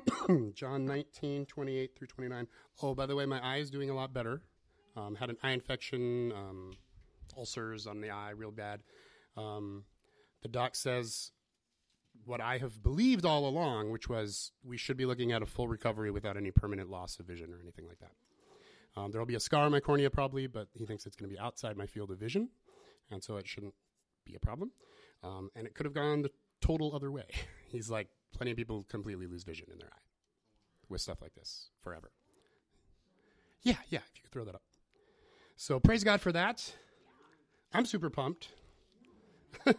John 19, 28 through 29. Oh, by the way, my eye is doing a lot better. Um, had an eye infection, um, ulcers on the eye, real bad. Um, the doc says what I have believed all along, which was we should be looking at a full recovery without any permanent loss of vision or anything like that. Um, there will be a scar on my cornea probably, but he thinks it's going to be outside my field of vision, and so it shouldn't be a problem. Um, and it could have gone the total other way. He's like, plenty of people completely lose vision in their eye with stuff like this forever. Yeah, yeah, if you could throw that up. So praise God for that. I'm super pumped.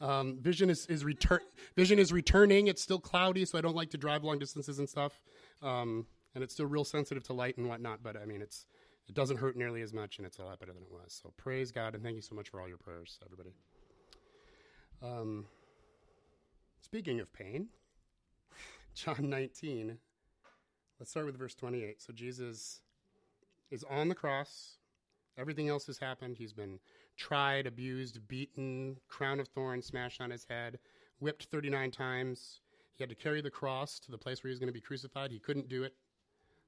um, vision is, is return. Vision is returning. It's still cloudy, so I don't like to drive long distances and stuff. Um, and it's still real sensitive to light and whatnot. But I mean, it's it doesn't hurt nearly as much, and it's a lot better than it was. So praise God, and thank you so much for all your prayers, everybody. Um, speaking of pain, John 19. Let's start with verse 28. So Jesus is on the cross. Everything else has happened. He's been tried, abused, beaten, crown of thorns smashed on his head, whipped 39 times. He had to carry the cross to the place where he was going to be crucified. He couldn't do it.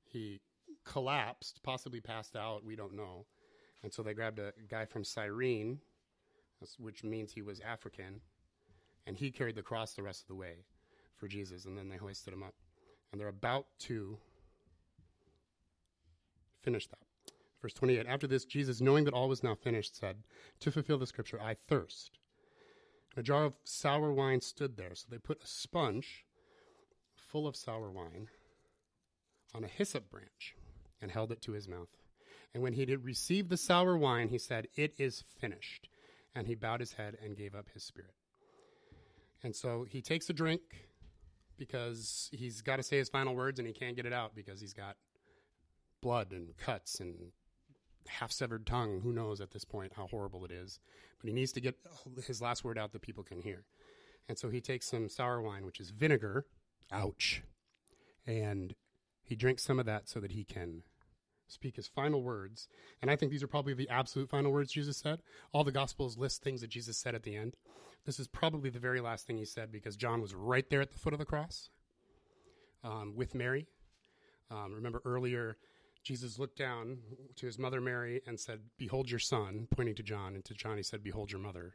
He collapsed, possibly passed out. We don't know. And so they grabbed a guy from Cyrene, which means he was African, and he carried the cross the rest of the way for Jesus. And then they hoisted him up. And they're about to finish that. Verse 28 After this, Jesus, knowing that all was now finished, said, To fulfill the scripture, I thirst. And a jar of sour wine stood there. So they put a sponge full of sour wine on a hyssop branch and held it to his mouth. And when he did receive the sour wine, he said, It is finished. And he bowed his head and gave up his spirit. And so he takes a drink because he's got to say his final words and he can't get it out because he's got blood and cuts and half severed tongue. Who knows at this point how horrible it is? But he needs to get his last word out that people can hear. And so he takes some sour wine, which is vinegar. Ouch. And he drinks some of that so that he can speak his final words. And I think these are probably the absolute final words Jesus said. All the Gospels list things that Jesus said at the end. This is probably the very last thing he said because John was right there at the foot of the cross um, with Mary. Um, remember earlier, Jesus looked down to his mother Mary and said, Behold your son, pointing to John. And to John, he said, Behold your mother.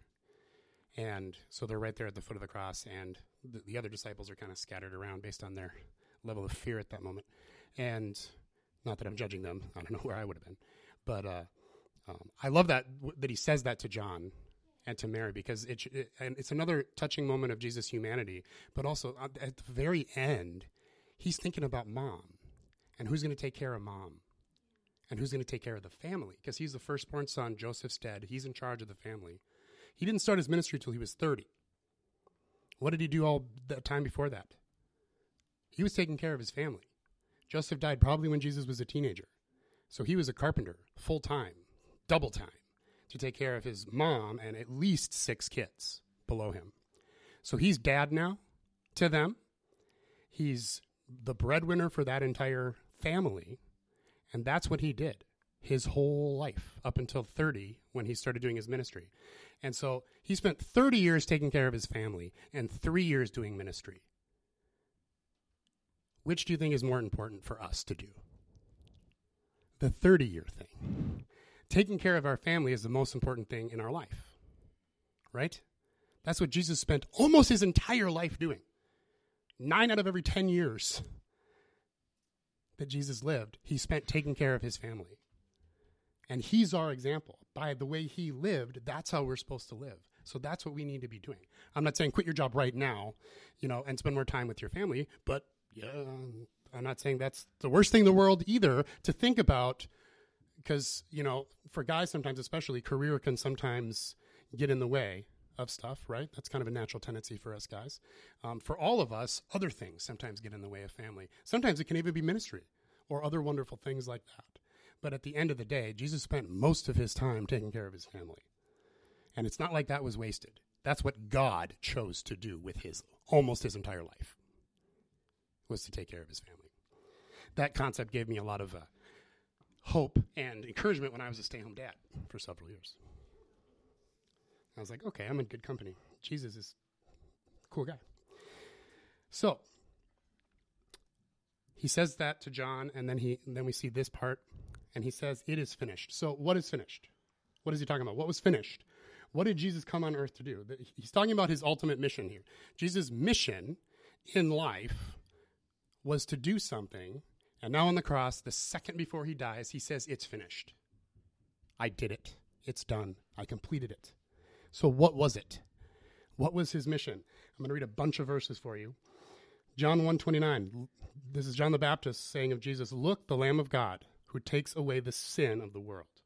And so they're right there at the foot of the cross, and the, the other disciples are kind of scattered around based on their level of fear at that moment. And not that I'm judging them, I don't know where I would have been. But uh, um, I love that that he says that to John and to Mary because it, it, and it's another touching moment of Jesus' humanity. But also at the very end, he's thinking about mom and who's going to take care of mom and who's going to take care of the family because he's the firstborn son. Joseph's dead. He's in charge of the family. He didn't start his ministry till he was 30. What did he do all the time before that? He was taking care of his family. Joseph died probably when Jesus was a teenager. So he was a carpenter full time, double time, to take care of his mom and at least six kids below him. So he's dad now to them. He's the breadwinner for that entire family. And that's what he did his whole life up until 30 when he started doing his ministry. And so he spent 30 years taking care of his family and three years doing ministry. Which do you think is more important for us to do? The 30 year thing. Taking care of our family is the most important thing in our life, right? That's what Jesus spent almost his entire life doing. Nine out of every 10 years that Jesus lived, he spent taking care of his family. And he's our example. By the way he lived, that's how we're supposed to live. So that's what we need to be doing. I'm not saying quit your job right now, you know, and spend more time with your family, but yeah, I'm not saying that's the worst thing in the world either to think about because, you know, for guys sometimes especially career can sometimes get in the way of stuff, right? That's kind of a natural tendency for us guys. Um, for all of us, other things sometimes get in the way of family. Sometimes it can even be ministry or other wonderful things like that. But at the end of the day, Jesus spent most of his time taking care of his family. And it's not like that was wasted. That's what God chose to do with his almost his entire life was to take care of his family. That concept gave me a lot of uh, hope and encouragement when I was a stay-home dad for several years. I was like, okay, I'm in good company. Jesus is a cool guy. So, he says that to John, and then he and then we see this part, and he says, "It is finished." So, what is finished? What is he talking about? What was finished? What did Jesus come on earth to do? He's talking about his ultimate mission here. Jesus' mission in life was to do something, and now on the cross, the second before he dies, he says, "It's finished. I did it. It's done. I completed it." So, what was it? What was his mission? I'm going to read a bunch of verses for you. John 129. This is John the Baptist saying of Jesus, "Look, the Lamb of God who takes away the sin of the world."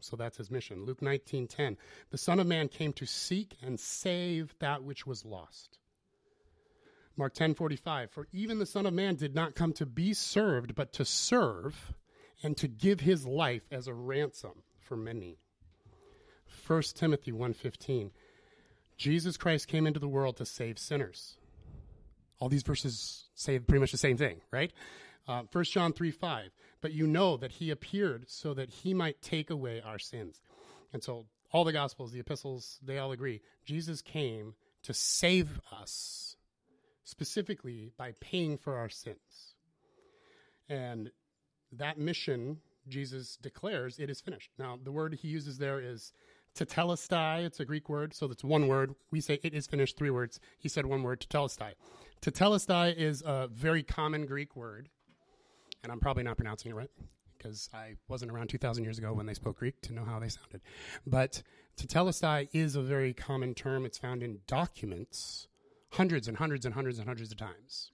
So that's his mission. Luke 19:10. The Son of Man came to seek and save that which was lost. Mark 10:45. For even the Son of Man did not come to be served, but to serve and to give his life as a ransom for many. 1 Timothy 1:15. Jesus Christ came into the world to save sinners. All these verses say pretty much the same thing, right? Uh, 1 John 3 5. But you know that he appeared so that he might take away our sins. And so all the Gospels, the epistles, they all agree. Jesus came to save us, specifically by paying for our sins. And that mission, Jesus declares, it is finished. Now, the word he uses there is tetelestai. It's a Greek word, so that's one word. We say it is finished, three words. He said one word, tetelestai. Tetelestai is a very common Greek word and I'm probably not pronouncing it right because I wasn't around 2,000 years ago when they spoke Greek to know how they sounded. But tetelestai is a very common term. It's found in documents hundreds and hundreds and hundreds and hundreds of times.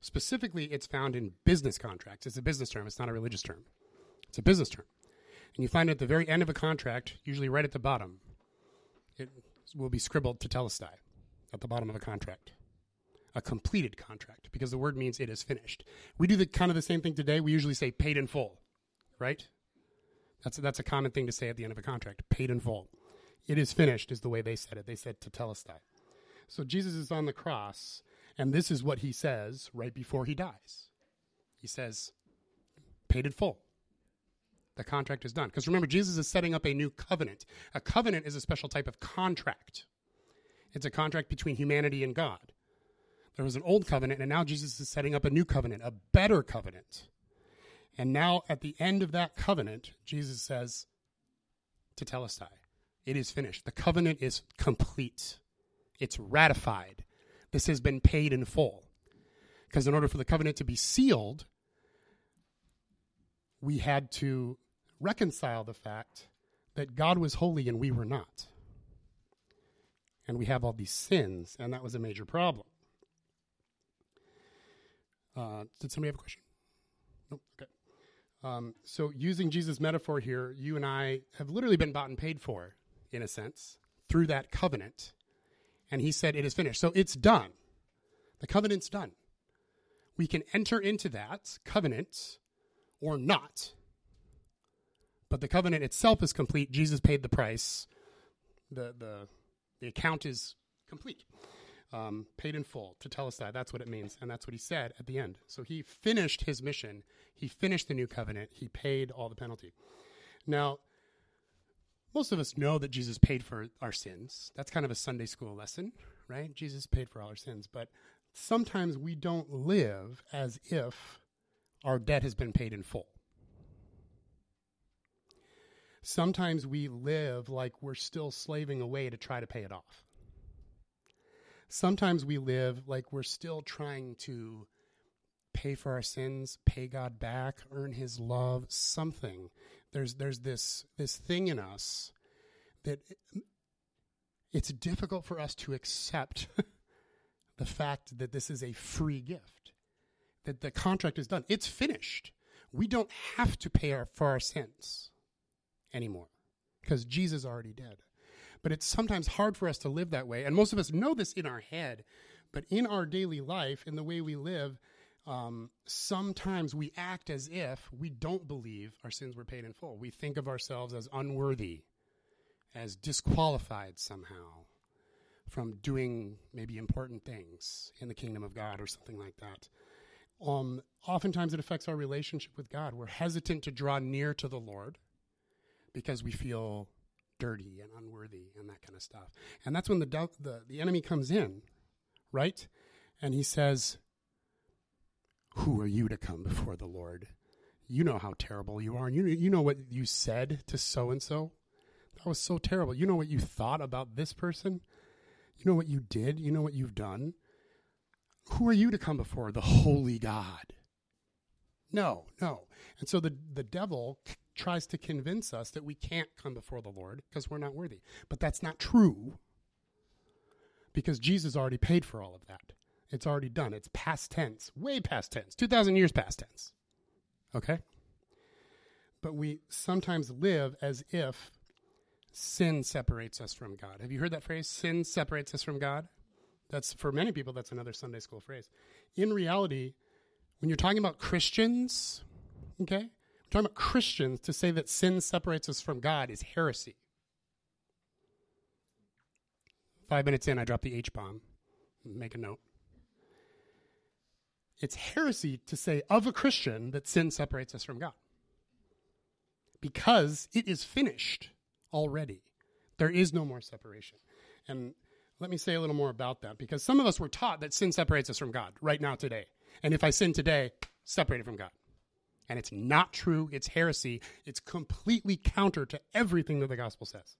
Specifically, it's found in business contracts. It's a business term, it's not a religious term. It's a business term. And you find it at the very end of a contract, usually right at the bottom, it will be scribbled tetelestai at the bottom of a contract a completed contract because the word means it is finished. We do the kind of the same thing today. We usually say paid in full, right? That's a, that's a common thing to say at the end of a contract. Paid in full. It is finished is the way they said it. They said tetelestai. So Jesus is on the cross, and this is what he says right before he dies. He says, "Paid in full." The contract is done. Because remember, Jesus is setting up a new covenant. A covenant is a special type of contract. It's a contract between humanity and God. There was an old covenant, and now Jesus is setting up a new covenant, a better covenant. And now, at the end of that covenant, Jesus says tetelestai, it is finished. The covenant is complete, it's ratified. This has been paid in full. Because in order for the covenant to be sealed, we had to reconcile the fact that God was holy and we were not. And we have all these sins, and that was a major problem. Uh, did somebody have a question? Nope. Okay. Um, so, using Jesus' metaphor here, you and I have literally been bought and paid for, in a sense, through that covenant. And he said, It is finished. So, it's done. The covenant's done. We can enter into that covenant or not. But the covenant itself is complete. Jesus paid the price. The, the, the account is complete um, paid in full to tell us that. That's what it means, and that's what he said at the end. So he finished his mission. He finished the new covenant. He paid all the penalty. Now, most of us know that Jesus paid for our sins. That's kind of a Sunday school lesson, right? Jesus paid for all our sins, but sometimes we don't live as if our debt has been paid in full. Sometimes we live like we're still slaving away to try to pay it off sometimes we live like we're still trying to pay for our sins, pay God back, earn his love, something. There's there's this this thing in us that it's difficult for us to accept the fact that this is a free gift. That the contract is done. It's finished. We don't have to pay our, for our sins anymore because Jesus already did. But it's sometimes hard for us to live that way. And most of us know this in our head. But in our daily life, in the way we live, um, sometimes we act as if we don't believe our sins were paid in full. We think of ourselves as unworthy, as disqualified somehow from doing maybe important things in the kingdom of God or something like that. Um, oftentimes it affects our relationship with God. We're hesitant to draw near to the Lord because we feel dirty and unworthy and that kind of stuff. And that's when the, the, the enemy comes in, right? And he says, Who are you to come before the Lord? You know how terrible you are. And you, you know what you said to so and so? That was so terrible. You know what you thought about this person? You know what you did? You know what you've done? Who are you to come before the holy God? No, no. And so the, the devil c- tries to convince us that we can't come before the Lord because we're not worthy. But that's not true because Jesus already paid for all of that. It's already done. It's past tense, way past tense, 2,000 years past tense. Okay? But we sometimes live as if sin separates us from God. Have you heard that phrase? Sin separates us from God? That's for many people, that's another Sunday school phrase. In reality, when you're talking about Christians, okay, we're talking about Christians, to say that sin separates us from God is heresy. Five minutes in, I drop the H bomb. Make a note. It's heresy to say of a Christian that sin separates us from God because it is finished already. There is no more separation. And let me say a little more about that because some of us were taught that sin separates us from God right now today. And if I sin today, separated from God. And it's not true. It's heresy. It's completely counter to everything that the gospel says.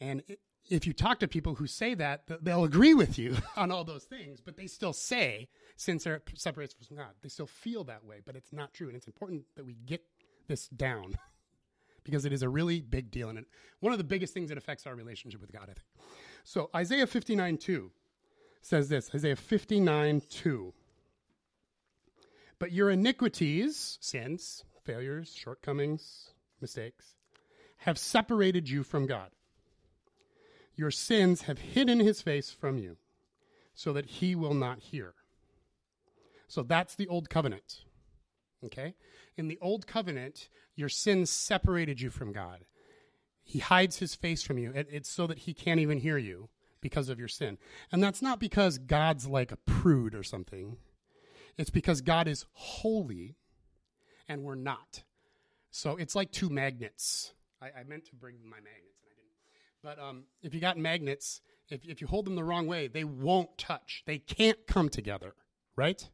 And if you talk to people who say that, they'll agree with you on all those things, but they still say sin separates us from God. They still feel that way, but it's not true. And it's important that we get this down because it is a really big deal. And one of the biggest things that affects our relationship with God, I think. So Isaiah 59 2 says this Isaiah 59 2. But your iniquities, sins, failures, shortcomings, mistakes, have separated you from God. Your sins have hidden his face from you so that he will not hear. So that's the old covenant. Okay? In the old covenant, your sins separated you from God. He hides his face from you. it's so that he can't even hear you because of your sin. And that's not because God's like a prude or something. It's because God is holy and we're not. So it's like two magnets. I, I meant to bring my magnets. But um, if you got magnets, if, if you hold them the wrong way, they won't touch. They can't come together, right?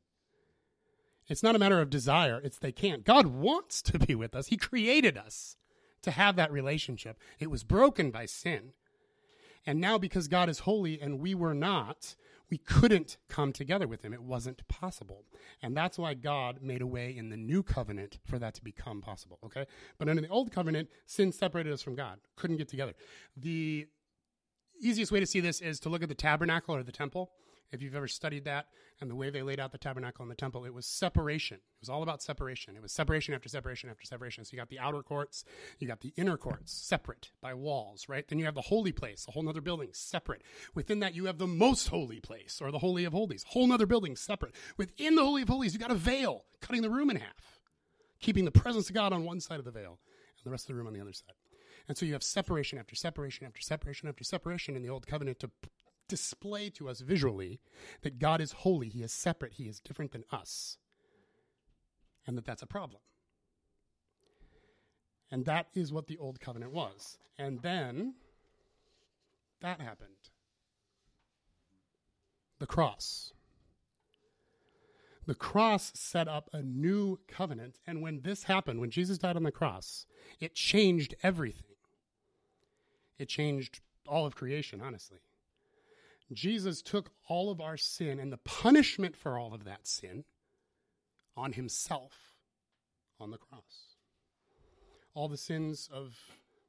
It's not a matter of desire, it's they can't. God wants to be with us. He created us to have that relationship. It was broken by sin. And now, because God is holy and we were not, we couldn't come together with Him. It wasn't possible. And that's why God made a way in the new covenant for that to become possible, okay? But under the old covenant, sin separated us from God, couldn't get together. The easiest way to see this is to look at the tabernacle or the temple. If you've ever studied that and the way they laid out the tabernacle and the temple, it was separation. It was all about separation. It was separation after separation after separation. So you got the outer courts, you got the inner courts, separate by walls, right? Then you have the holy place, a whole other building, separate. Within that, you have the most holy place or the holy of holies, whole other building, separate. Within the holy of holies, you got a veil cutting the room in half, keeping the presence of God on one side of the veil and the rest of the room on the other side. And so you have separation after separation after separation after separation in the old covenant to display to us visually that God is holy, He is separate, He is different than us, and that that's a problem. And that is what the old covenant was. And then that happened the cross. The cross set up a new covenant. And when this happened, when Jesus died on the cross, it changed everything. It changed all of creation, honestly. Jesus took all of our sin and the punishment for all of that sin on himself on the cross. All the sins of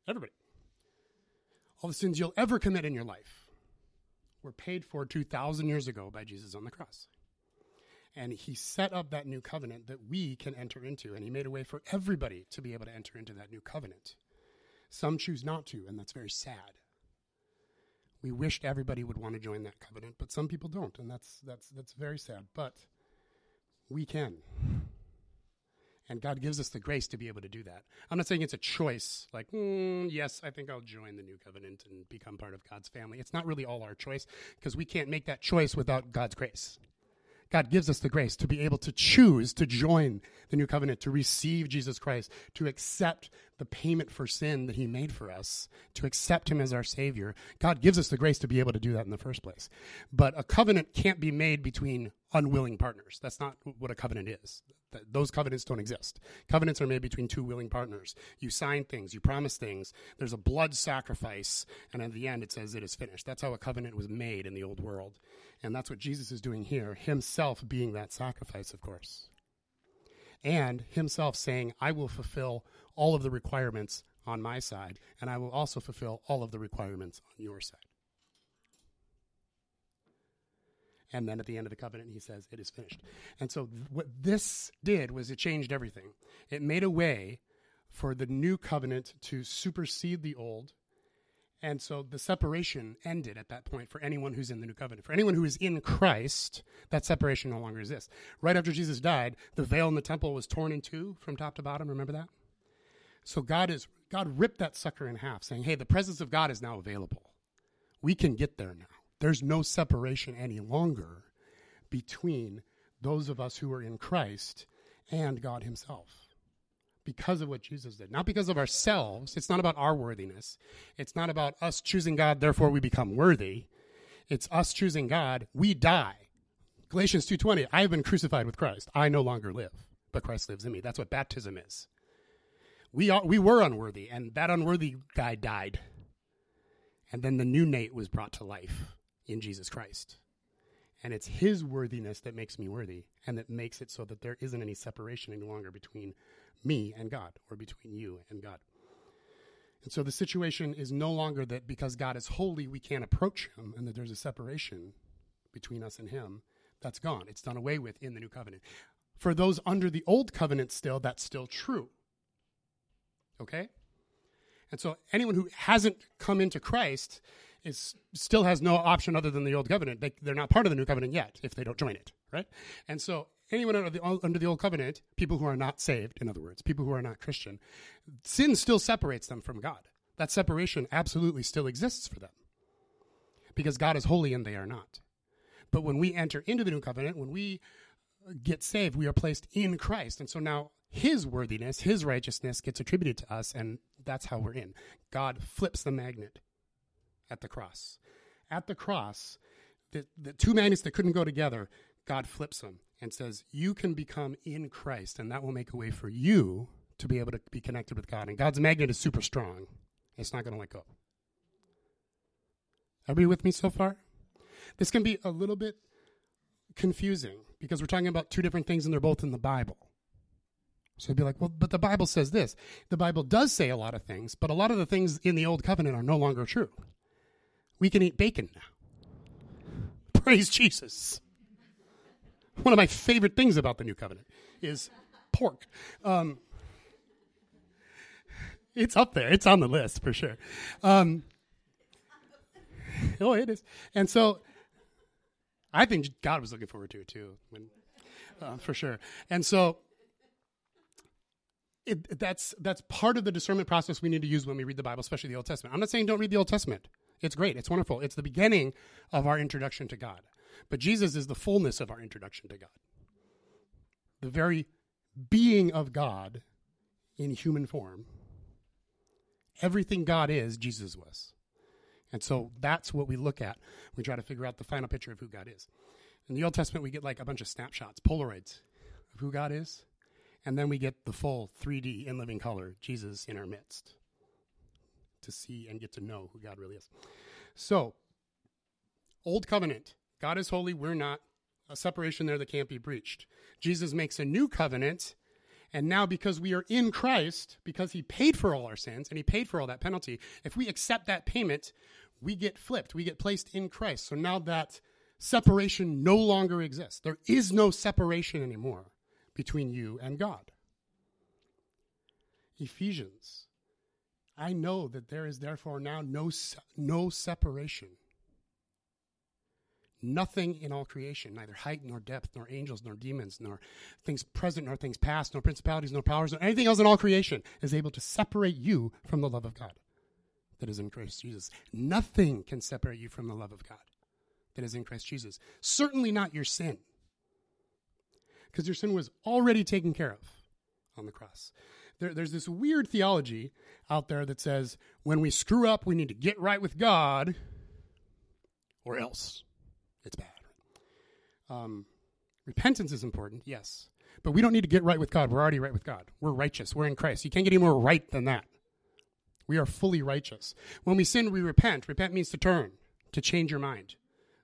everybody, all the sins you'll ever commit in your life were paid for 2,000 years ago by Jesus on the cross. And he set up that new covenant that we can enter into, and he made a way for everybody to be able to enter into that new covenant. Some choose not to, and that's very sad. We wished everybody would want to join that covenant, but some people don't, and that's that's that's very sad. But we can. And God gives us the grace to be able to do that. I'm not saying it's a choice, like, mm, yes, I think I'll join the new covenant and become part of God's family. It's not really all our choice because we can't make that choice without God's grace. God gives us the grace to be able to choose to join the new covenant, to receive Jesus Christ, to accept the payment for sin that he made for us, to accept him as our Savior. God gives us the grace to be able to do that in the first place. But a covenant can't be made between unwilling partners. That's not what a covenant is. Those covenants don't exist. Covenants are made between two willing partners. You sign things, you promise things, there's a blood sacrifice, and at the end it says it is finished. That's how a covenant was made in the old world. And that's what Jesus is doing here, himself being that sacrifice, of course. And himself saying, I will fulfill all of the requirements on my side, and I will also fulfill all of the requirements on your side. And then at the end of the covenant, he says, It is finished. And so, th- what this did was it changed everything. It made a way for the new covenant to supersede the old. And so the separation ended at that point for anyone who's in the new covenant. For anyone who is in Christ, that separation no longer exists. Right after Jesus died, the veil in the temple was torn in two from top to bottom. Remember that? So God is God ripped that sucker in half, saying, Hey, the presence of God is now available. We can get there now. There's no separation any longer between those of us who are in Christ and God Himself because of what Jesus did. Not because of ourselves. It's not about our worthiness. It's not about us choosing God, therefore we become worthy. It's us choosing God, we die. Galatians 2:20, I have been crucified with Christ. I no longer live, but Christ lives in me. That's what baptism is. We are, we were unworthy and that unworthy guy died. And then the new Nate was brought to life in Jesus Christ. And it's his worthiness that makes me worthy and that makes it so that there isn't any separation any longer between me and God or between you and God. And so the situation is no longer that because God is holy, we can't approach him and that there's a separation between us and him. That's gone. It's done away with in the new covenant. For those under the old covenant still, that's still true. Okay? And so anyone who hasn't come into Christ is still has no option other than the old covenant. They, they're not part of the new covenant yet if they don't join it, right? And so anyone under the, under the old covenant, people who are not saved, in other words, people who are not Christian, sin still separates them from God. That separation absolutely still exists for them because God is holy and they are not. But when we enter into the new covenant, when we get saved, we are placed in Christ. And so now his worthiness, his righteousness gets attributed to us, and that's how we're in. God flips the magnet at the cross. At the cross, the, the two magnets that couldn't go together, God flips them and says, You can become in Christ, and that will make a way for you to be able to be connected with God. And God's magnet is super strong, it's not going to let go. Everybody with me so far? This can be a little bit confusing because we're talking about two different things and they're both in the Bible. So you'd be like, well, but the Bible says this. The Bible does say a lot of things, but a lot of the things in the Old Covenant are no longer true. We can eat bacon now. Praise Jesus. One of my favorite things about the New Covenant is pork. Um, it's up there. It's on the list for sure. Um, oh, it is. And so I think God was looking forward to it too, when, uh, for sure. And so it, that's that's part of the discernment process we need to use when we read the Bible, especially the Old Testament. I'm not saying don't read the Old Testament. It's great. It's wonderful. It's the beginning of our introduction to God. But Jesus is the fullness of our introduction to God. The very being of God in human form. Everything God is, Jesus was. And so that's what we look at. We try to figure out the final picture of who God is. In the Old Testament, we get like a bunch of snapshots, Polaroids of who God is. And then we get the full 3D in living color, Jesus in our midst, to see and get to know who God really is. So, Old Covenant, God is holy, we're not. A separation there that can't be breached. Jesus makes a new covenant, and now because we are in Christ, because he paid for all our sins and he paid for all that penalty, if we accept that payment, we get flipped. We get placed in Christ. So now that separation no longer exists. There is no separation anymore between you and God. Ephesians. I know that there is therefore now no, no separation. Nothing in all creation, neither height nor depth, nor angels, nor demons, nor things present, nor things past, nor principalities, nor powers, nor anything else in all creation is able to separate you from the love of God that is in Christ Jesus. Nothing can separate you from the love of God that is in Christ Jesus. Certainly not your sin. because your sin was already taken care of on the cross. There, there's this weird theology out there that says when we screw up, we need to get right with God, or else it's bad. Um, repentance is important, yes, but we don't need to get right with God. We're already right with God. We're righteous. We're in Christ. You can't get any more right than that. We are fully righteous. When we sin, we repent. Repent means to turn, to change your mind.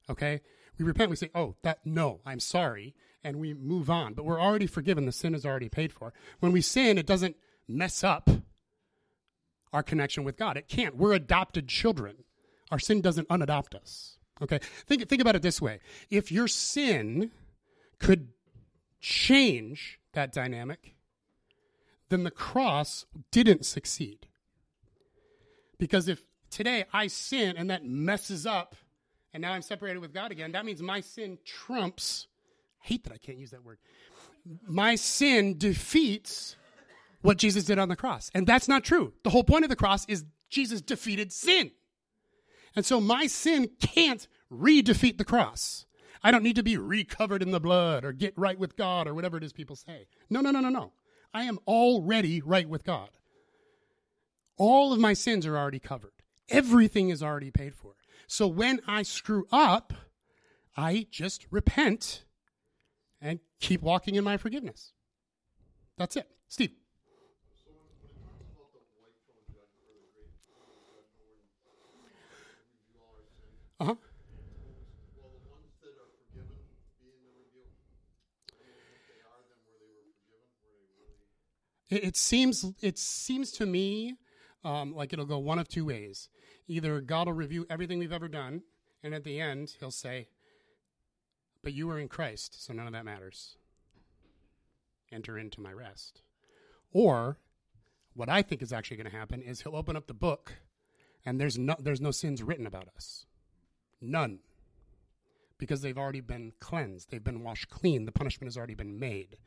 Okay? We repent, we say, oh, that, no, I'm sorry, and we move on. But we're already forgiven. The sin is already paid for. When we sin, it doesn't mess up our connection with God. It can't. We're adopted children. Our sin doesn't unadopt us. Okay? Think, think about it this way. If your sin could change that dynamic, then the cross didn't succeed. Because if today I sin and that messes up and now I'm separated with God again, that means my sin trumps. Hate that I can't use that word. My sin defeats what Jesus did on the cross. And that's not true. The whole point of the cross is Jesus defeated sin. And so my sin can't re defeat the cross. I don't need to be recovered in the blood or get right with God or whatever it is people say. No, no, no, no, no. I am already right with God. All of my sins are already covered. Everything is already paid for. So when I screw up, I just repent keep walking in my forgiveness. That's it. Steve. Uh huh. It, seems it seems to me um, like it'll go one of two ways. Either God will review everything we've ever done, and at the end, he'll say, But you are in Christ, so none of that matters. Enter into my rest. Or, what I think is actually going to happen is he'll open up the book, and there's no, there's no sins written about us. None. Because they've already been cleansed, they've been washed clean, the punishment has already been made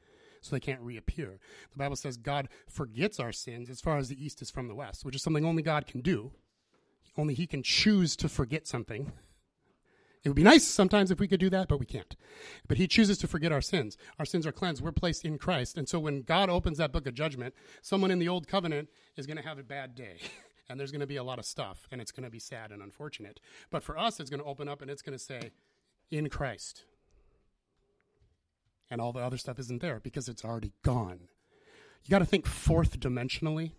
so they can't reappear. The Bible says God forgets our sins as far as the east is from the west, which is something only God can do. Only He can choose to forget something. It would be nice sometimes if we could do that, but we can't. But He chooses to forget our sins. Our sins are cleansed. We're placed in Christ. And so when God opens that book of judgment, someone in the old covenant is going to have a bad day. and there's going to be a lot of stuff, and it's going to be sad and unfortunate. But for us, it's going to open up and it's going to say, in Christ and all the other stuff isn't there because it's already gone. You got to think fourth dimensionally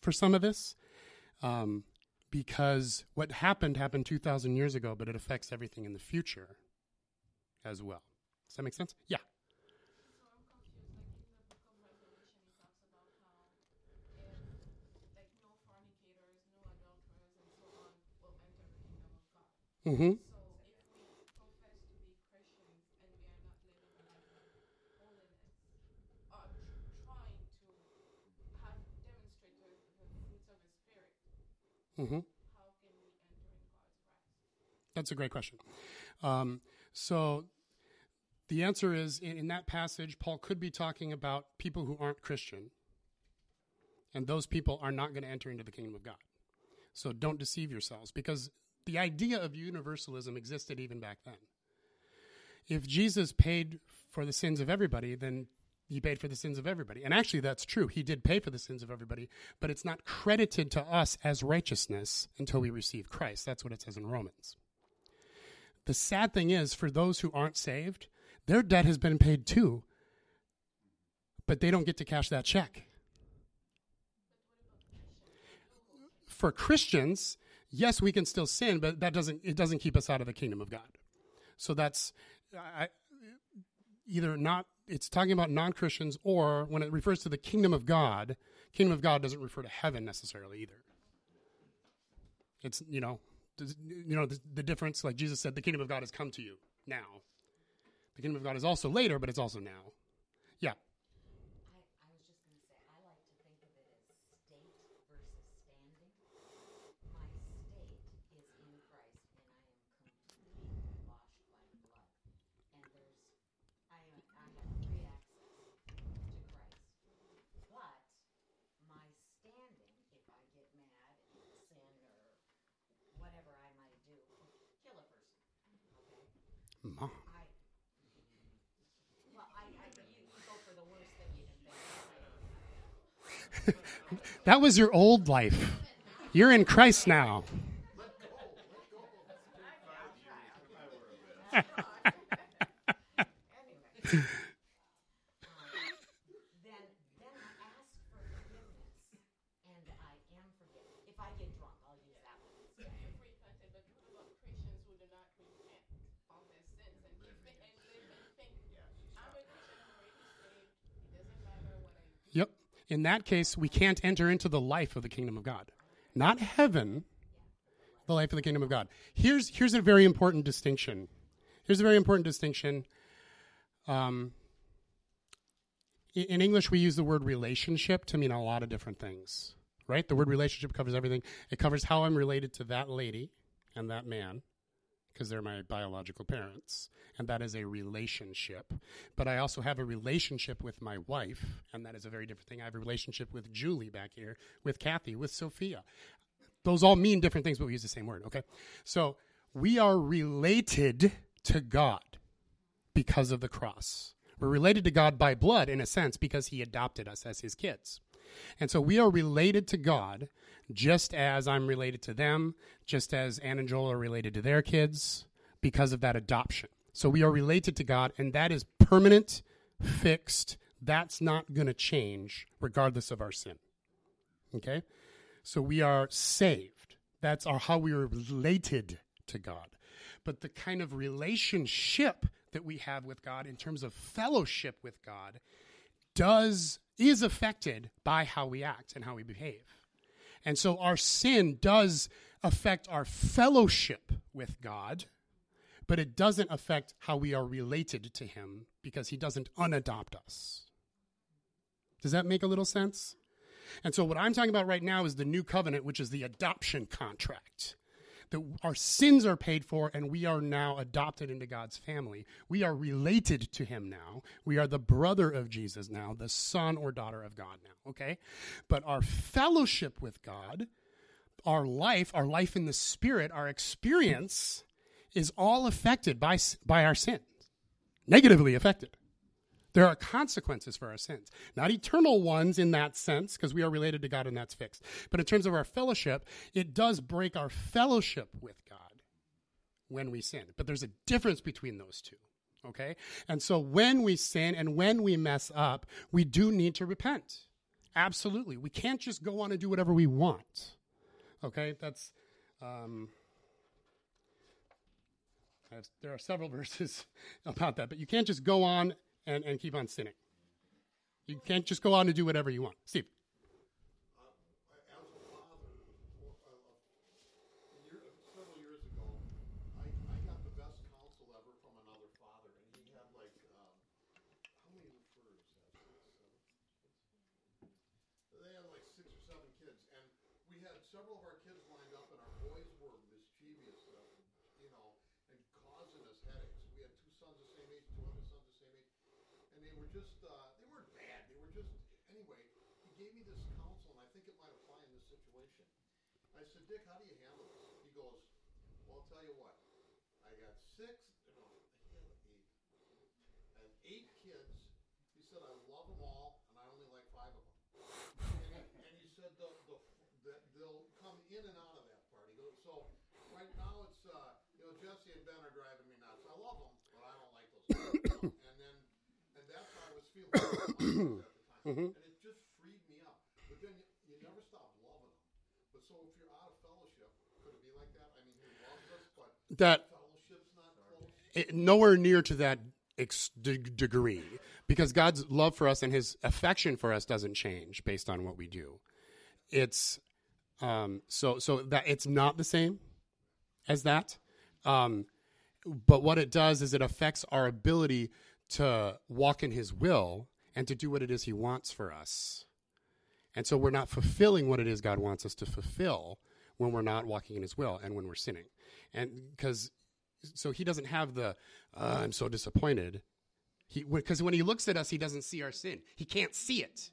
for some of this, um, because what happened happened 2,000 years ago, but it affects everything in the future as well. Does that make sense? Yeah. Mm-hmm. Mm-hmm. That's a great question. Um, so the answer is in, in, that passage, Paul could be talking about people who aren't Christian, and those people are not going to enter into the kingdom of God. So don't deceive yourselves, because the idea of universalism existed even back then. If Jesus paid for the sins of everybody, then he paid for the sins of everybody. And actually, that's true. He did pay for the sins of everybody, but it's not credited to us as righteousness until we receive Christ. That's what it says in Romans. The sad thing is, for those who aren't saved, their debt has been paid too, but they don't get to cash that check. For Christians, yes, we can still sin, but that doesn't it doesn't keep us out of the kingdom of God. So that's I, either not it's talking about non-christians or when it refers to the kingdom of god kingdom of god doesn't refer to heaven necessarily either. It's you know you know the, the difference like jesus said the kingdom of god has come to you now. The kingdom of god is also later but it's also now that was your old life. You're in Christ now. then then I ask for forgiveness, and I am forgiven. If I get drunk, I'll use that one. So you repented, but what about Christians who do not repent of their sins and keep it and live and think, I'm a Christian, I'm already saved. It doesn't matter what I do. Yep. In that case, we can't enter into the life of the kingdom of God. Not heaven, the life of the kingdom of God. Here's here's a very important distinction. Here's a very important distinction. Um, in English, we use the word relationship to mean a lot of different things, right? The word relationship covers everything. It covers how I'm related to that lady and that man, because they're my biological parents, and that is a relationship. But I also have a relationship with my wife, and that is a very different thing. I have a relationship with Julie back here, with Kathy, with Sophia. Those all mean different things, but we use the same word, okay? So we are related to God because of the cross. We're related to God by blood, in a sense, because He adopted us as His kids. And so we are related to God just as I'm related to them, just as Ann and Joel are related to their kids because of that adoption. So we are related to God, and that is permanent, fixed. That's not going to change regardless of our sin. Okay? So we are saved. That's our, how we are related to God. But the kind of relationship that we have with God in terms of fellowship with God does is affected by how we act and how we behave. And so our sin does affect our fellowship with God, but it doesn't affect how we are related to him because he doesn't unadopt us. Does that make a little sense? And so what I'm talking about right now is the new covenant, which is the adoption contract. That our sins are paid for and we are now adopted into God's family. We are related to him now. We are the brother of Jesus now, the son or daughter of God now, okay? But our fellowship with God, our life, our life in the spirit, our experience is all affected by by our sins. Negatively affected. There are consequences for our sins. Not eternal ones in that sense, because we are related to God and that's fixed. But in terms of our fellowship, it does break our fellowship with God when we sin. But there's a difference between those two. Okay? And so when we sin and when we mess up, we do need to repent. Absolutely. We can't just go on and do whatever we want. Okay? That's. Um, there are several verses about that, but you can't just go on and, and keep on sinning. You can't just go on and do whatever you want. Steve. as a father, or, uh, year, several years ago, I, I got the best counsel ever from another father, and he had like, um, how many furs? They had like six or seven kids, and we had several of our kids lined up, and our boys were mischievous, uh, you know, and causing us headaches. We had two sons the same age, two other sons the same age, and they were just, uh, they weren't bad. They were just, anyway, he gave me this counsel, and I think it might apply in this situation. I said, Dick, how do you handle this? He goes, Well, I'll tell you what. I got six, no, he had eight. I have eight kids. He said, I love them all, and I only like five of them. and, he, and he said, the, the, the, they'll come in and out of that part. He goes, So right now it's, uh, you know, Jesse and Ben are driving me nuts. I love them, but I don't like those and then, and that's how I was feeling at the time. And it just freed me up. But then you, you never stop loving them. But so if you're out of fellowship, could it be like that? I mean, he loves us, but That it, nowhere near to that ex- de- degree because God's love for us and his affection for us doesn't change based on what we do. It's um, so so that it's not the same as that. Um, but what it does is it affects our ability to walk in his will and to do what it is he wants for us. And so we're not fulfilling what it is God wants us to fulfill when we're not walking in his will and when we're sinning. And because so he doesn't have the uh, I'm so disappointed. He because when he looks at us, he doesn't see our sin. He can't see it.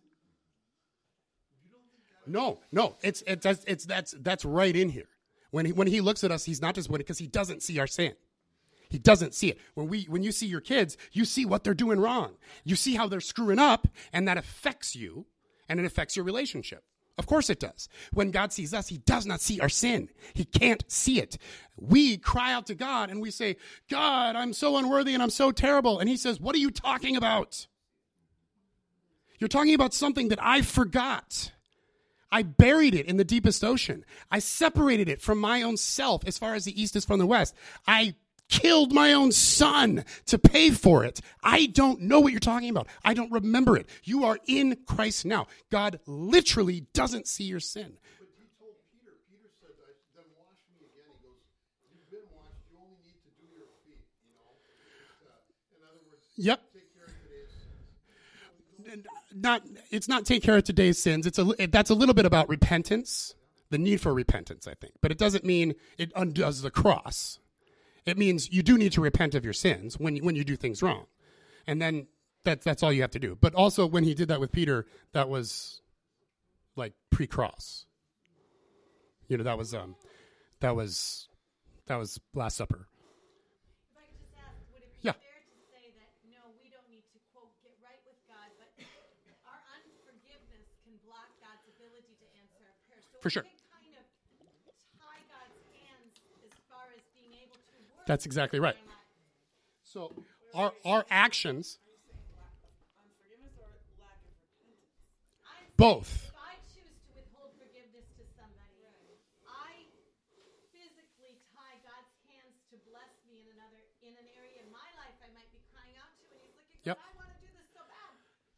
No, no, it's it's it's, it's that's that's right in here. When he when he looks at us, he's not disappointed because he doesn't see our sin. He doesn't see it. When we when you see your kids, you see what they're doing wrong. You see how they're screwing up, and that affects you. and it affects your relationship. Of course it does. When God sees us, he does not see our sin. He can't see it. We cry out to God and we say, God, I'm so unworthy and I'm so terrible. And he says, What are you talking about? You're talking about something that I forgot. I buried it in the deepest ocean. I separated it from my own self as far as the east is from the west. I killed my own son to pay for it. I don't know what you're talking about. I don't remember it. You are in Christ now. God literally doesn't see your sin. Yep. Not it's not take care of today's sins. It's a that's a little bit about repentance, the need for repentance, I think. But it doesn't mean it undoes the cross. It means you do need to repent of your sins when you, when you do things wrong, and then that that's all you have to do. But also, when he did that with Peter, that was like pre-cross. You know, that was um, that was that was Last Supper. If I could That's exactly right. So our our actions, Unforgiveness or lack of repentance? I'm both. If I choose to withhold forgiveness to somebody, I physically tie God's hands to bless me in another in an area in my life I might be crying out to, and He's looking. Yep. I want to do this so bad,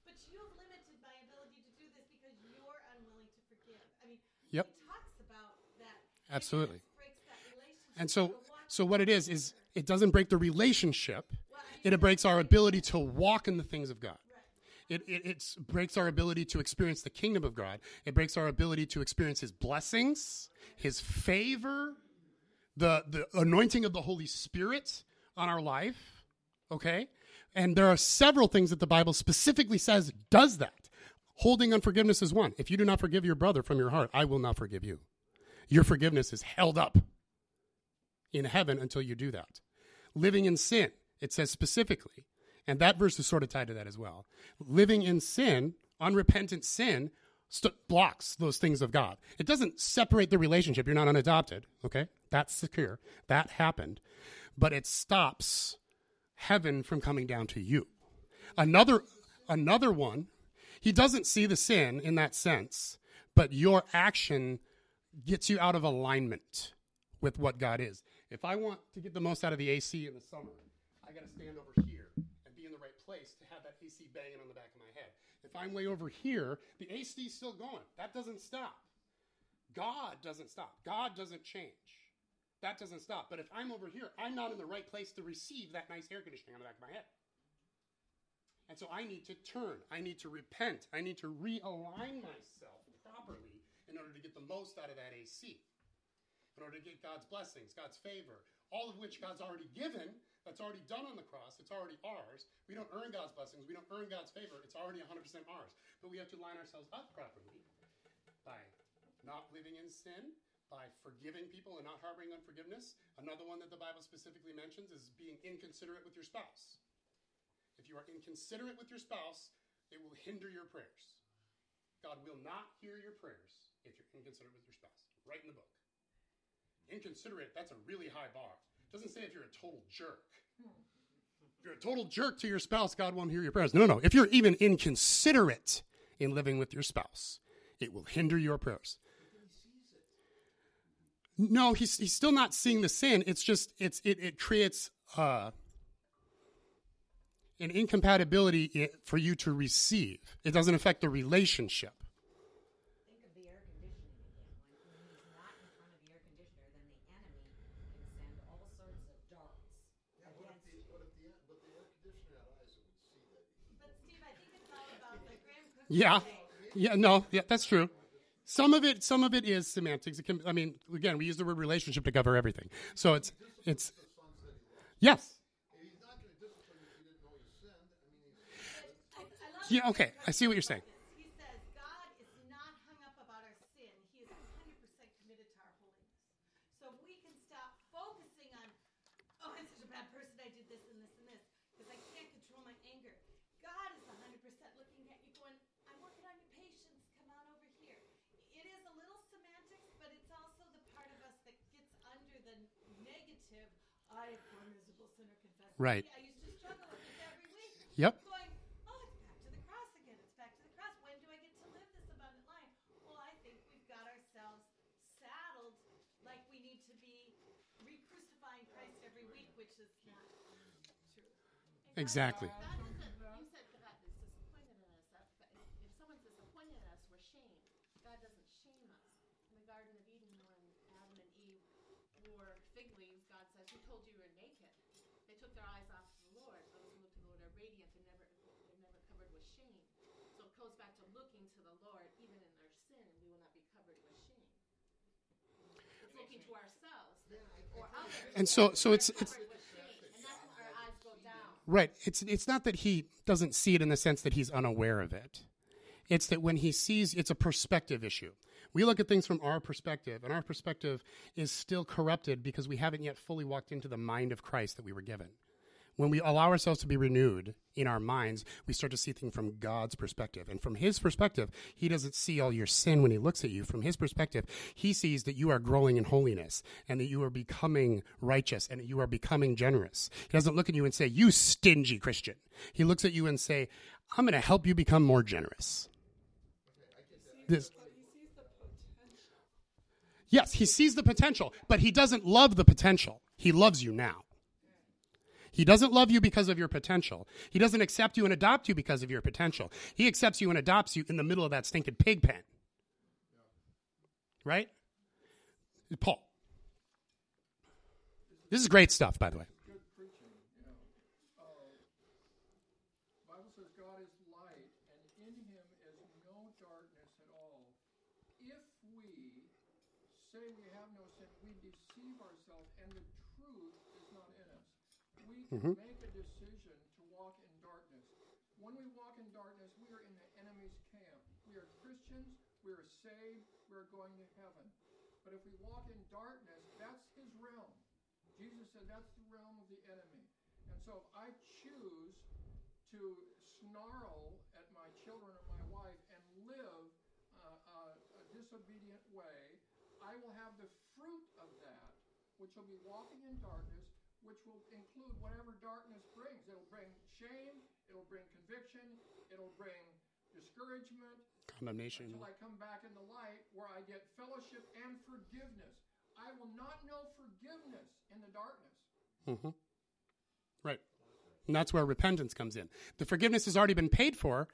but you've limited my ability to do this because you're unwilling to forgive. I mean, Yep. He talks about that. Absolutely. That. And so, so what it is is it doesn't break the relationship. well, I mean, It breaks our ability to walk in the things of God. It, it it's breaks our ability to experience the kingdom of God. It breaks our ability to experience His blessings, His favor, the the anointing of the Holy Spirit on our life. Okay, and there are several things that the Bible specifically says does that. Holding unforgiveness is one. If you do not forgive your brother from your heart, I will not forgive you. Your forgiveness is held up in heaven until you do that. Living in sin, it says specifically, and that verse is sort of tied to that as well. Living in sin, unrepentant sin, st- blocks those things of God. It doesn't separate the relationship. You're not unadopted, okay? That's secure. That happened. But it stops heaven from coming down to you. Another another one, he doesn't see the sin in that sense, but your action gets you out of alignment with what God is. If I want to get the most out of the AC in the summer, I got to stand over here and be in the right place to have that AC banging on the back of my head. If I'm way over here, the AC is still going. That doesn't stop. God doesn't stop. God doesn't change. That doesn't stop. But if I'm over here, I'm not in the right place to receive that nice air conditioning on the back of my head. And so I need to turn. I need to repent. I need to realign myself properly in order to get the most out of that AC. In order to get God's blessings, God's favor, all of which God's already given, that's already done on the cross, it's already ours. We don't earn God's blessings, we don't earn God's favor, it's already 100% ours. But we have to line ourselves up properly by not living in sin, by forgiving people and not harboring unforgiveness. Another one that the Bible specifically mentions is being inconsiderate with your spouse. If you are inconsiderate with your spouse, it will hinder your prayers. God will not hear your prayers if you're inconsiderate with your spouse. Right in the book. Inconsiderate, that's a really high bar. It doesn't say if you're a total jerk. If you're a total jerk to your spouse, God won't hear your prayers. No, no, no. If you're even inconsiderate in living with your spouse, it will hinder your prayers. No, he's, he's still not seeing the sin. It's just it's it, it creates uh, an incompatibility for you to receive. It doesn't affect the relationship. Think of the air conditioning again. When, when he's not in front of the air conditioner, then the enemy can send all sorts of darts against you. But if the, but the air conditioner had eyes, it would see that. But Steve, I think it's all about the Graham Cooke. Yeah, yeah, no, yeah, that's true. Some of it, some of it is semantics. It can, I mean, again, we use the word relationship to cover everything. So it's, it's, yes, yeah, okay. I see what you're saying. He says God is not hung up about our sin. He is 100% committed to our holiness. So if we can stop focusing on, oh, I'm such a bad person, I did this and this and this, because I can't control my anger. God is 100% looking at you going, I'm working on your patience. repetitive. I, poor miserable sinner, confess. Right. I used to struggle with every week. Yep. Going, oh, it's back to the cross again. It's back to the cross. When do I get to live this abundant life? Well, I think we've got ourselves saddled like we need to be re-crucifying Christ every week, which is not true. Exactly. Uh, God isn't, you said God is disappointed in us. That, that if, if someone's disappointed in us, we're shamed. God doesn't shame us. In the Garden of Eden, when Adam and Eve wore fig leaves, God says, Who told you you were naked? They took their eyes off the Lord. Those who look to the Lord are radiant. They're never, they're never covered with shame. So it goes back to looking to the Lord, even in their sin, and we will not be covered with shame. It's looking to ourselves or others. And so, so it's it's covered with shame, and that's when our eyes go down. right. It's it's not that he doesn't see it in the sense that he's unaware of it. It's that when he sees, it's a perspective issue. We look at things from our perspective, and our perspective is still corrupted because we haven't yet fully walked into the mind of Christ that we were given. When we allow ourselves to be renewed in our minds, we start to see things from God's perspective. And from His perspective, He doesn't see all your sin when He looks at you. From His perspective, He sees that you are growing in holiness and that you are becoming righteous and that you are becoming generous. He doesn't look at you and say, You stingy Christian. He looks at you and say, I'm going to help you become more generous. This. Yes, he sees the potential, but he doesn't love the potential. He loves you now. He doesn't love you because of your potential. He doesn't accept you and adopt you because of your potential. He accepts you and adopts you in the middle of that stinking pig pen. Right? Paul. This is great stuff, by the way. good preaching, you know. Uh, Bible says God is light, and in him is no darkness at all. If we say we have no sin, we deceive ourselves, and the truth is not in us. We Mm-hmm. make a decision to walk in darkness. When we walk in darkness, we are in the enemy's camp. We are Christians, we are saved, we are going to heaven. But if we walk in darkness, that's his realm. Jesus said that's the realm of the enemy. And so if I choose to snarl at my children or my wife and live uh, uh, a disobedient way, I will have the fruit of that, which will be walking in darkness, which will include whatever darkness brings. It'll bring shame, it'll bring conviction, it'll bring discouragement, Condemnation. until I come back in the light where I get fellowship and forgiveness. I will not know forgiveness in the darkness. Mm-hmm. Right. And that's where repentance comes in. The forgiveness has already been paid for.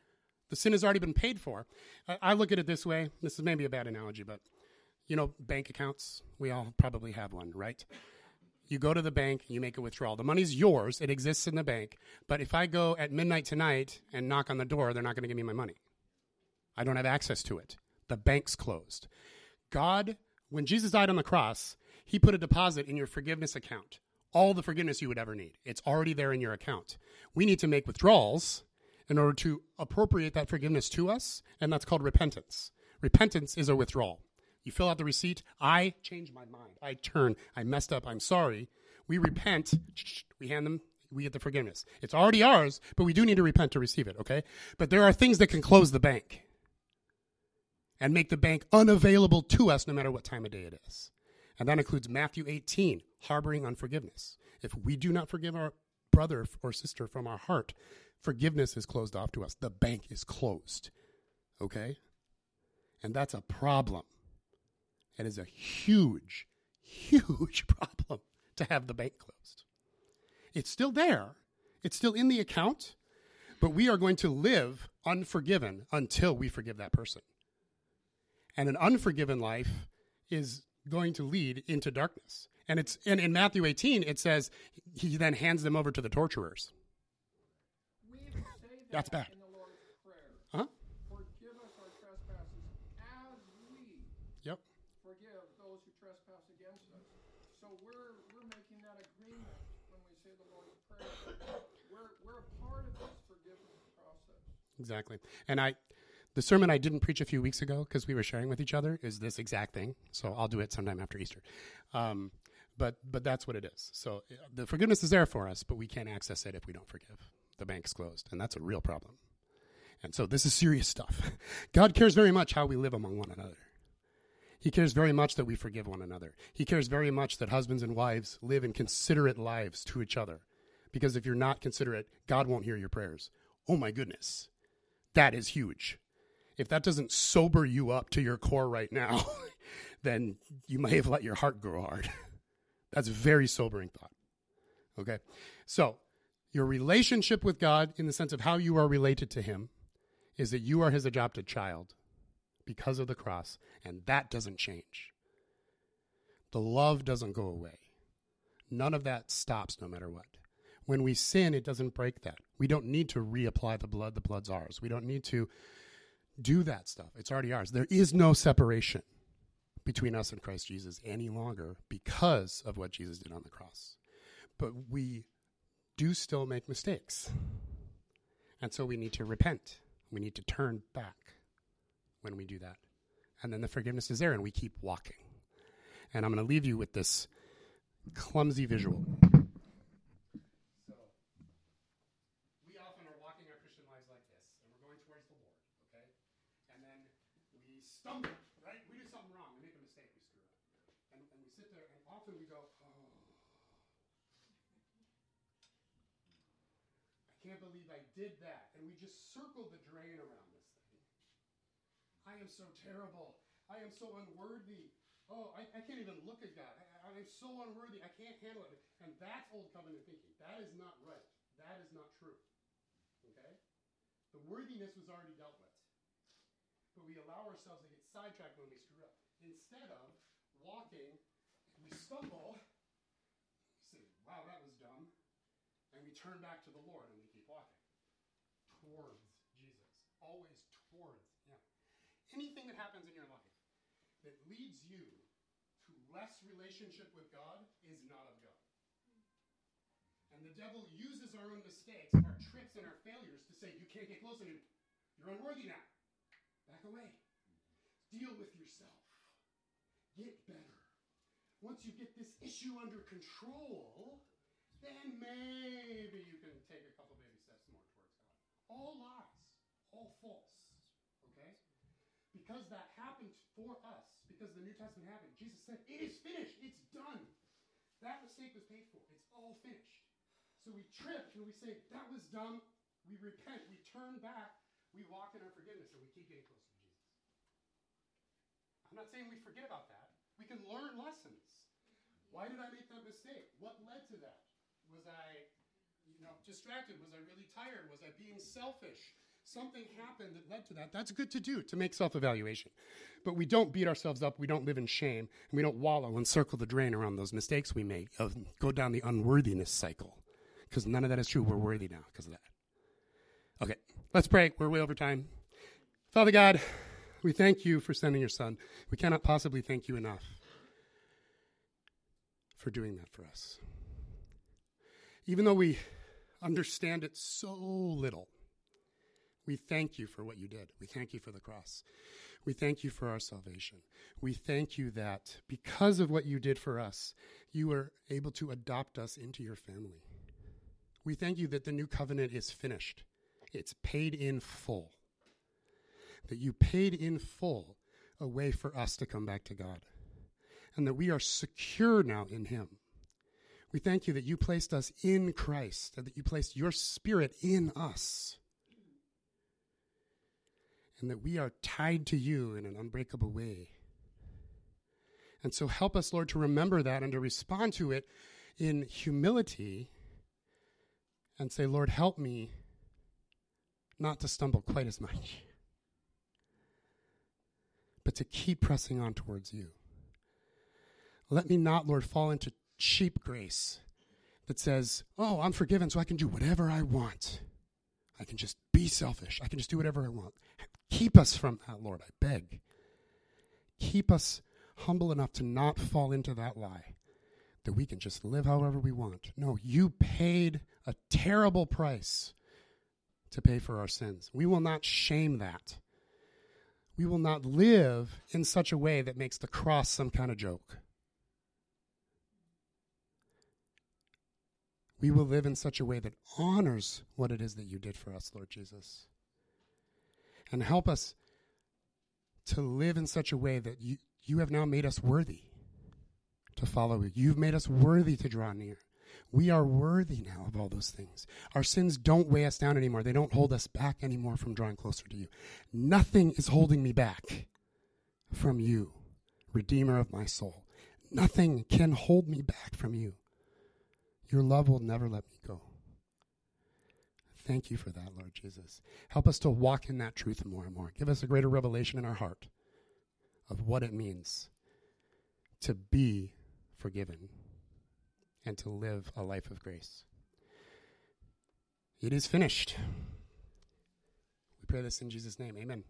The sin has already been paid for. I, I look at it this way. This is maybe a bad analogy, but you know, bank accounts. We all probably have one, right? You go to the bank, you make a withdrawal. The money's yours. It exists in the bank. But if I go at midnight tonight and knock on the door, they're not going to give me my money. I don't have access to it. The bank's closed. God, when Jesus died on the cross, he put a deposit in your forgiveness account. All the forgiveness you would ever need. It's already there in your account. We need to make withdrawals in order to appropriate that forgiveness to us, and that's called repentance. Repentance is a withdrawal. You fill out the receipt. I change my mind. I turn. I messed up. I'm sorry. We repent. We hand them. We get the forgiveness. It's already ours, but we do need to repent to receive it, okay? But there are things that can close the bank and make the bank unavailable to us no matter what time of day it is. And that includes Matthew 18, harboring unforgiveness. If we do not forgive our brother or sister from our heart, forgiveness is closed off to us. The bank is closed. Okay? And that's a problem. It is a huge, huge problem to have the bank closed. It's still there, it's still in the account, but we are going to live unforgiven until we forgive that person. And an unforgiven life is going to lead into darkness. And it's and in Matthew 18 it says he then hands them over to the torturers. We even say that That's bad. in the Lord's Prayer. Huh? Forgive us our trespasses as we Yep. forgive those who trespass against us. So we're we're making that agreement when we say the Lord's Prayer. We're we're a part of this forgiveness process. Exactly. And I, the sermon I didn't preach a few weeks ago because we were sharing with each other is this exact thing. So I'll do it sometime after Easter. Um, but but that's what it is. So uh, the forgiveness is there for us, but we can't access it if we don't forgive. The bank's closed, and that's a real problem. And so this is serious stuff. God cares very much how we live among one another. He cares very much that we forgive one another. He cares very much that husbands and wives live in considerate lives to each other. Because if you're not considerate, God won't hear your prayers. Oh my goodness. That is huge. If that doesn't sober you up to your core right now, then you may have let your heart grow hard. That's a very sobering thought. Okay? So, your relationship with God, in the sense of how you are related to Him, is that you are His adopted child because of the cross, and that doesn't change. The love doesn't go away. None of that stops no matter what. When we sin, it doesn't break that. We don't need to reapply the blood, the blood's ours. We don't need to do that stuff. It's already ours. There is no separation between us and Christ Jesus any longer because of what Jesus did on the cross. But we do still make mistakes. And so we need to repent. We need to turn back when we do that. And then the forgiveness is there and we keep walking. And I'm going to leave you with this clumsy visual. So, we often are walking our Christian lives like this, and we're going towards the Lord, okay? And then we stumble, right? We do something wrong. We make a mistake. We screw up. And, and we sit there, and often we go, oh. I can't believe I did that. And we just circle the drain around this thing. I am so terrible. I am so unworthy. Oh, I, I can't even look at God. I, I'm so unworthy. I can't handle it. And that's old covenant thinking. That is not right. That is not true. Okay? The worthiness was already dealt with. But we allow ourselves to get sidetracked when we screw up. Instead of walking, we stumble, we say, wow, that was dumb. And we turn back to the Lord and we keep walking towards Jesus. Always towards Him. Anything that happens in your life that leads you to less relationship with God is not of God. And the devil uses our own mistakes, our tricks, and our failures to say, You can't get closer to me. You're unworthy now. Back away. Deal with yourself. Get better. Once you get this issue under control, then maybe you can take a couple baby steps more towards God. All lies, all false. Okay? Because that happened for us, because the New Testament happened, Jesus said, It is finished. It's done. That mistake was paid for. It's all finished. So we trip and we say, That was dumb. We repent. We turn back. We walk in our forgiveness and we keep getting closer to Jesus. I'm not saying we forget about that. We can learn lessons. Why did I make that mistake? What led to that? Was I, you know, distracted? Was I really tired? Was I being selfish? Something happened that led to that. That's good to do to make self-evaluation. But we don't beat ourselves up. We don't live in shame, and we don't wallow and circle the drain around those mistakes we make, Of go down the unworthiness cycle, because none of that is true. We're worthy now because of that. Okay, let's pray. We're way over time. Father God, we thank you for sending your Son. We cannot possibly thank you enough for doing that for us. Even though we understand it so little, we thank you for what you did. We thank you for the cross. We thank you for our salvation. We thank you that because of what you did for us, you were able to adopt us into your family. We thank you that the new covenant is finished, it's paid in full. That you paid in full a way for us to come back to God, and that we are secure now in Him. We thank you that you placed us in Christ, and that you placed your Spirit in us and that we are tied to you in an unbreakable way. And so help us, Lord, to remember that and to respond to it in humility and say, Lord, help me not to stumble quite as much, but to keep pressing on towards you. Let me not, Lord, fall into cheap grace that says, oh, I'm forgiven, so I can do whatever I want. I can just be selfish. I can just do whatever I want. Keep us from that, Lord, I beg. Keep us humble enough to not fall into that lie that we can just live however we want. No, you paid a terrible price to pay for our sins. We will not shame that. We will not live in such a way that makes the cross some kind of joke. We will live in such a way that honors what it is that you did for us, Lord Jesus and help us to live in such a way that you, You have now made us worthy to follow you. You've made us worthy to draw near. We are worthy now of all those things. Our sins don't weigh us down anymore. They don't hold us back anymore from drawing closer to you. Nothing is holding me back from you, Redeemer of my soul. Nothing can hold me back from you. Your love will never let me go. Thank you for that, Lord Jesus. Help us to walk in that truth more and more. Give us a greater revelation in our heart of what it means to be forgiven and to live a life of grace. It is finished. We pray this in Jesus' name. Amen.